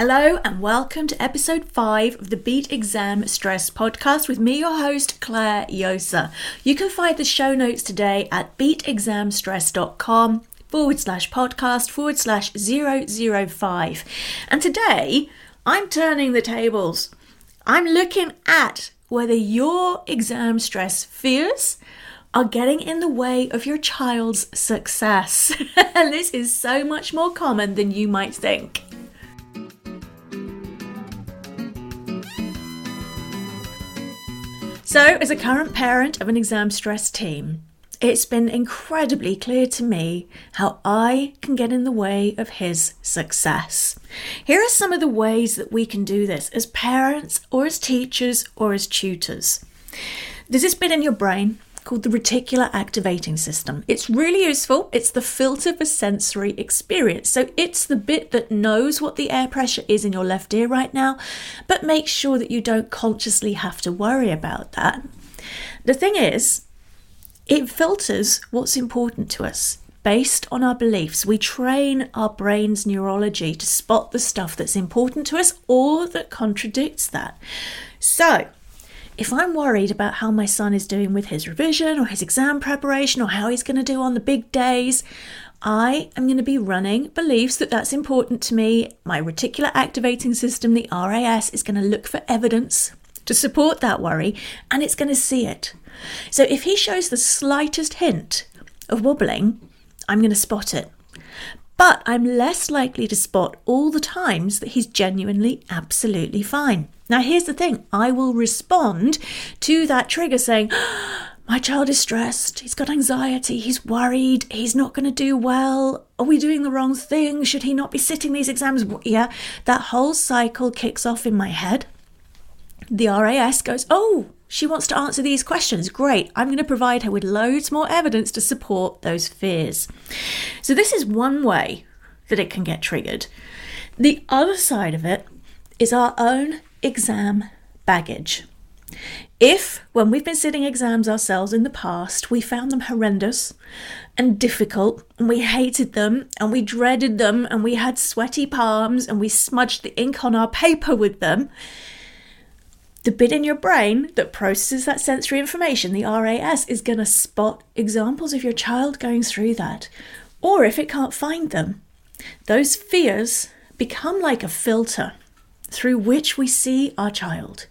Hello and welcome to episode 5 of the Beat Exam Stress podcast with me, your host, Claire Josa. You can find the show notes today at beatexamstress.com forward slash podcast forward slash 005. And today I'm turning the tables. I'm looking at whether your exam stress fears are getting in the way of your child's success. and this is so much more common than you might think. So, as a current parent of an exam stress team, it's been incredibly clear to me how I can get in the way of his success. Here are some of the ways that we can do this as parents, or as teachers, or as tutors. There's this bit in your brain called the reticular activating system. It's really useful. It's the filter for sensory experience. So it's the bit that knows what the air pressure is in your left ear right now, but make sure that you don't consciously have to worry about that. The thing is, it filters what's important to us based on our beliefs. We train our brain's neurology to spot the stuff that's important to us or that contradicts that. So, if I'm worried about how my son is doing with his revision or his exam preparation or how he's going to do on the big days, I am going to be running beliefs that that's important to me. My reticular activating system, the RAS, is going to look for evidence to support that worry and it's going to see it. So if he shows the slightest hint of wobbling, I'm going to spot it. But I'm less likely to spot all the times that he's genuinely absolutely fine. Now, here's the thing I will respond to that trigger saying, my child is stressed, he's got anxiety, he's worried, he's not going to do well. Are we doing the wrong thing? Should he not be sitting these exams? Yeah, that whole cycle kicks off in my head. The RAS goes, Oh, she wants to answer these questions. Great. I'm going to provide her with loads more evidence to support those fears. So, this is one way that it can get triggered. The other side of it is our own exam baggage. If, when we've been sitting exams ourselves in the past, we found them horrendous and difficult, and we hated them, and we dreaded them, and we had sweaty palms, and we smudged the ink on our paper with them, the bit in your brain that processes that sensory information, the RAS, is going to spot examples of your child going through that. Or if it can't find them, those fears become like a filter through which we see our child.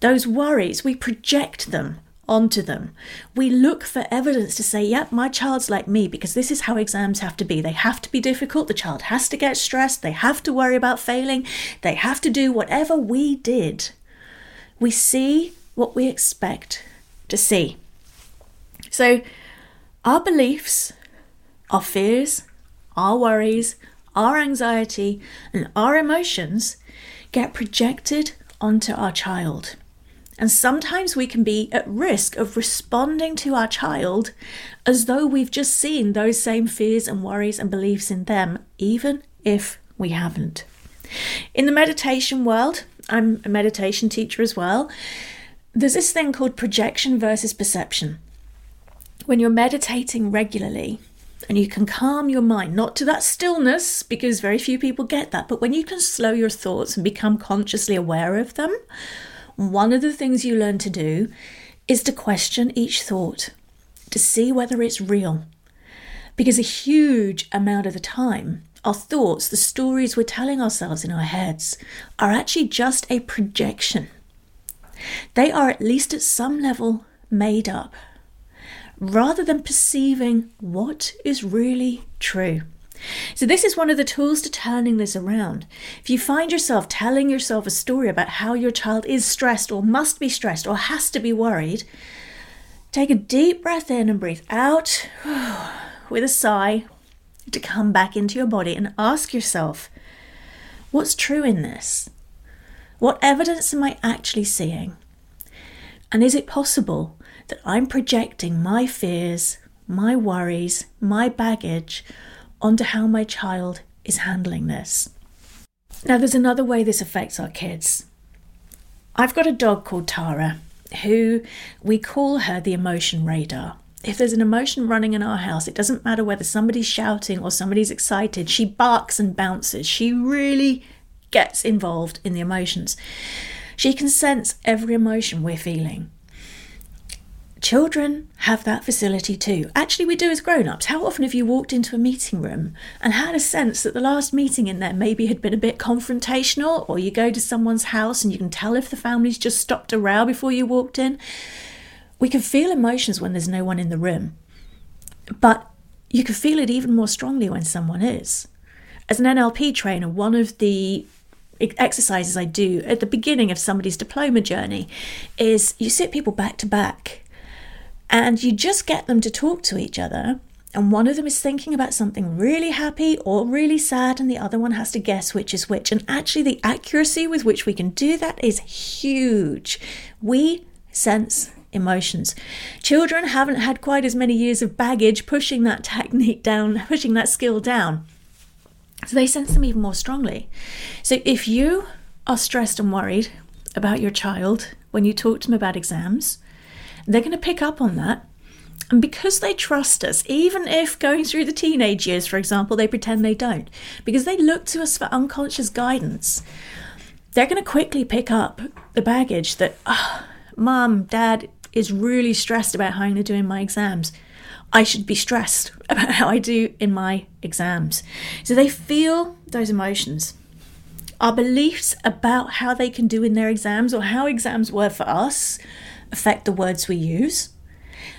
Those worries, we project them onto them. We look for evidence to say, yep, my child's like me because this is how exams have to be. They have to be difficult. The child has to get stressed. They have to worry about failing. They have to do whatever we did. We see what we expect to see. So, our beliefs, our fears, our worries, our anxiety, and our emotions get projected onto our child. And sometimes we can be at risk of responding to our child as though we've just seen those same fears and worries and beliefs in them, even if we haven't. In the meditation world, I'm a meditation teacher as well, there's this thing called projection versus perception. When you're meditating regularly, and you can calm your mind, not to that stillness, because very few people get that, but when you can slow your thoughts and become consciously aware of them, one of the things you learn to do is to question each thought, to see whether it's real. Because a huge amount of the time, our thoughts, the stories we're telling ourselves in our heads, are actually just a projection. They are, at least at some level, made up rather than perceiving what is really true. So, this is one of the tools to turning this around. If you find yourself telling yourself a story about how your child is stressed, or must be stressed, or has to be worried, take a deep breath in and breathe out with a sigh to come back into your body and ask yourself, what's true in this? What evidence am I actually seeing? And is it possible that I'm projecting my fears, my worries, my baggage onto how my child is handling this. Now, there's another way this affects our kids. I've got a dog called Tara, who we call her the emotion radar. If there's an emotion running in our house, it doesn't matter whether somebody's shouting or somebody's excited, she barks and bounces. She really gets involved in the emotions. She can sense every emotion we're feeling. Children have that facility too. Actually, we do as grown ups. How often have you walked into a meeting room and had a sense that the last meeting in there maybe had been a bit confrontational? Or you go to someone's house and you can tell if the family's just stopped a row before you walked in? We can feel emotions when there's no one in the room, but you can feel it even more strongly when someone is. As an NLP trainer, one of the exercises I do at the beginning of somebody's diploma journey is you sit people back to back and you just get them to talk to each other. And one of them is thinking about something really happy or really sad, and the other one has to guess which is which. And actually, the accuracy with which we can do that is huge. We sense emotions. Children haven't had quite as many years of baggage pushing that technique down, pushing that skill down. So they sense them even more strongly. So if you are stressed and worried about your child when you talk to them about exams, they're going to pick up on that. And because they trust us, even if going through the teenage years, for example, they pretend they don't, because they look to us for unconscious guidance, they're going to quickly pick up the baggage that, ah, oh, mom, dad is really stressed about how I'm going to do in my exams. I should be stressed about how I do in my exams. So they feel those emotions. Our beliefs about how they can do in their exams or how exams were for us affect the words we use.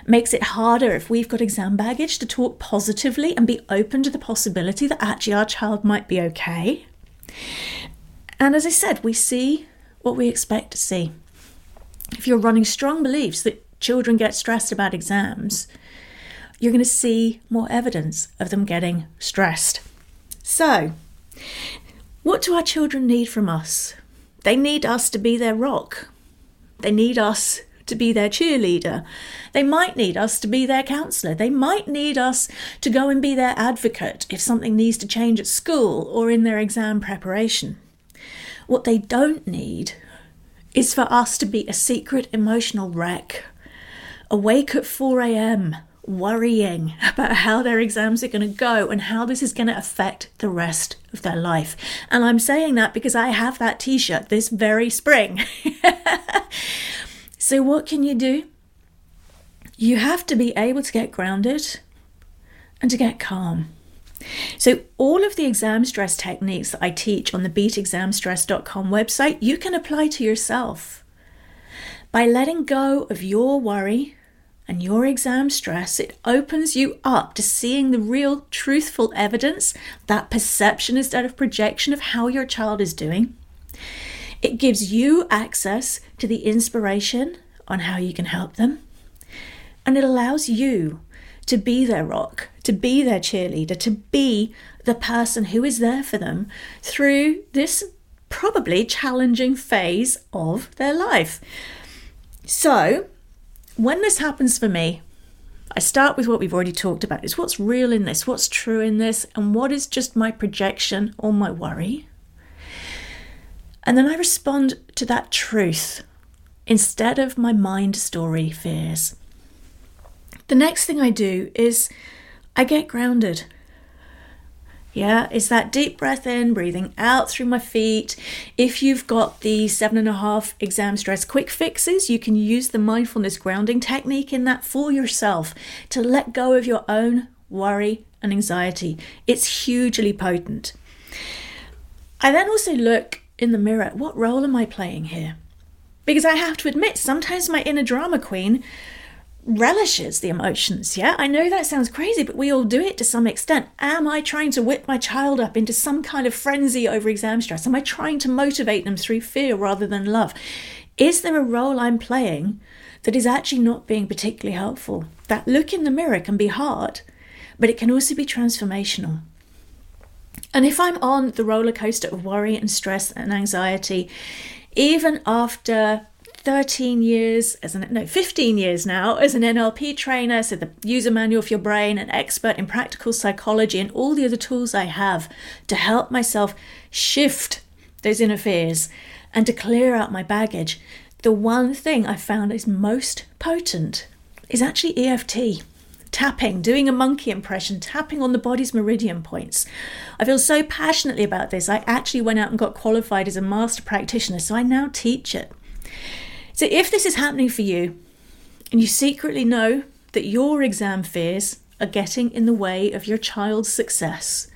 Makes it harder if we've got exam baggage to talk positively and be open to the possibility that actually our child might be okay. And as I said, we see what we expect to see. If you're running strong beliefs that children get stressed about exams, you're going to see more evidence of them getting stressed. So, what do our children need from us? They need us to be their rock. They need us to be their cheerleader. They might need us to be their counsellor. They might need us to go and be their advocate if something needs to change at school or in their exam preparation. What they don't need is for us to be a secret emotional wreck, awake at 4 a.m., worrying about how their exams are going to go and how this is going to affect the rest of their life. And I'm saying that because I have that t shirt this very spring. So, what can you do? You have to be able to get grounded and to get calm. So, all of the exam stress techniques that I teach on the beatexamstress.com website, you can apply to yourself. By letting go of your worry and your exam stress, it opens you up to seeing the real, truthful evidence, that perception instead of projection of how your child is doing. It gives you access to the inspiration on how you can help them. And it allows you to be their rock, to be their cheerleader, to be the person who is there for them through this probably challenging phase of their life. So, when this happens for me, I start with what we've already talked about is what's real in this, what's true in this, and what is just my projection or my worry. And then I respond to that truth instead of my mind story fears. The next thing I do is I get grounded. Yeah, it's that deep breath in, breathing out through my feet. If you've got the seven and a half exam stress quick fixes, you can use the mindfulness grounding technique in that for yourself to let go of your own worry and anxiety. It's hugely potent. I then also look in the mirror, what role am I playing here? Because I have to admit, sometimes my inner drama queen relishes the emotions. Yeah, I know that sounds crazy, but we all do it to some extent. Am I trying to whip my child up into some kind of frenzy over exam stress? Am I trying to motivate them through fear rather than love? Is there a role I'm playing that is actually not being particularly helpful? That look in the mirror can be hard, but it can also be transformational. And if I'm on the roller coaster of worry and stress and anxiety, even after 13 years as an no 15 years now as an NLP trainer so the user manual for your brain an expert in practical psychology and all the other tools I have to help myself shift those inner fears and to clear out my baggage the one thing I found is most potent is actually EFT tapping, doing a monkey impression, tapping on the body's meridian points. I feel so passionately about this. I actually went out and got qualified as a master practitioner, so I now teach it. So if this is happening for you, and you secretly know that your exam fears are getting in the way of your child's success,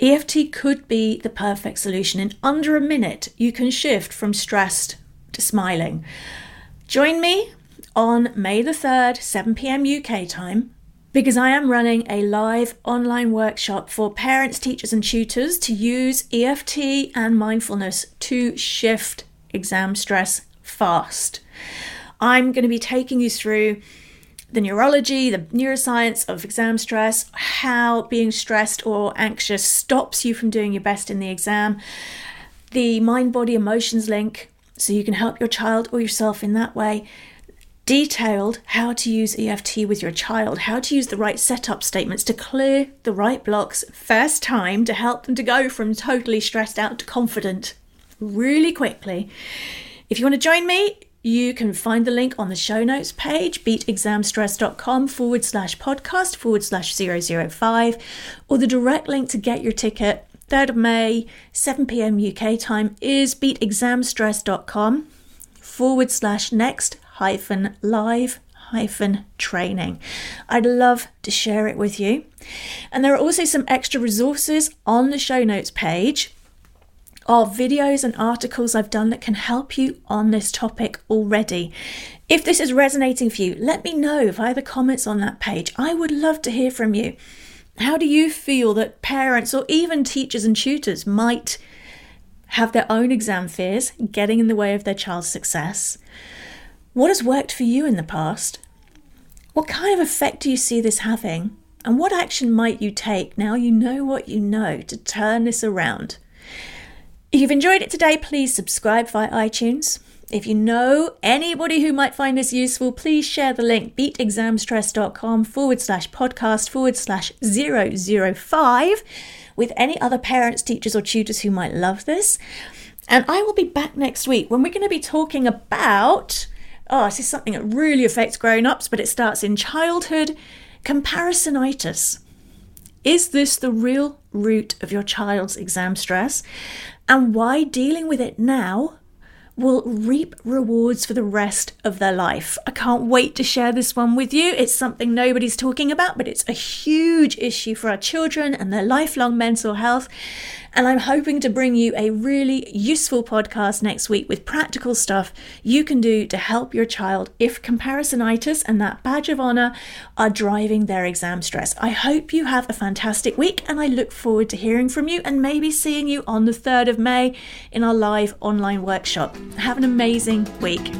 EFT could be the perfect solution. In under a minute, you can shift from stressed to smiling. Join me on May the 3rd, 7 pm UK time, because I am running a live online workshop for parents, teachers, and tutors to use EFT and mindfulness to shift exam stress fast. I'm going to be taking you through the neurology, the neuroscience of exam stress, how being stressed or anxious stops you from doing your best in the exam, the mind body emotions link, so you can help your child or yourself in that way. Detailed how to use EFT with your child, how to use the right setup statements to clear the right blocks first time to help them to go from totally stressed out to confident really quickly. If you want to join me, you can find the link on the show notes page, beatexamstress.com forward slash podcast forward slash 005, or the direct link to get your ticket, 3rd of May, 7 pm UK time, is beatexamstress.com forward slash next hyphen live hyphen training. I'd love to share it with you. And there are also some extra resources on the show notes page are videos and articles I've done that can help you on this topic already. If this is resonating for you, let me know via the comments on that page. I would love to hear from you. How do you feel that parents or even teachers and tutors might have their own exam fears getting in the way of their child's success? What has worked for you in the past? What kind of effect do you see this having? And what action might you take now you know what you know to turn this around? If you've enjoyed it today, please subscribe via iTunes. If you know anybody who might find this useful, please share the link beatexamstress.com forward slash podcast forward slash 005 with any other parents, teachers, or tutors who might love this. And I will be back next week when we're going to be talking about oh, this is something that really affects grown ups, but it starts in childhood comparisonitis. Is this the real root of your child's exam stress? And why dealing with it now will reap rewards for the rest of their life. I can't wait to share this one with you. It's something nobody's talking about, but it's a huge issue for our children and their lifelong mental health. And I'm hoping to bring you a really useful podcast next week with practical stuff you can do to help your child if comparisonitis and that badge of honor are driving their exam stress. I hope you have a fantastic week and I look forward to hearing from you and maybe seeing you on the 3rd of May in our live online workshop. Have an amazing week.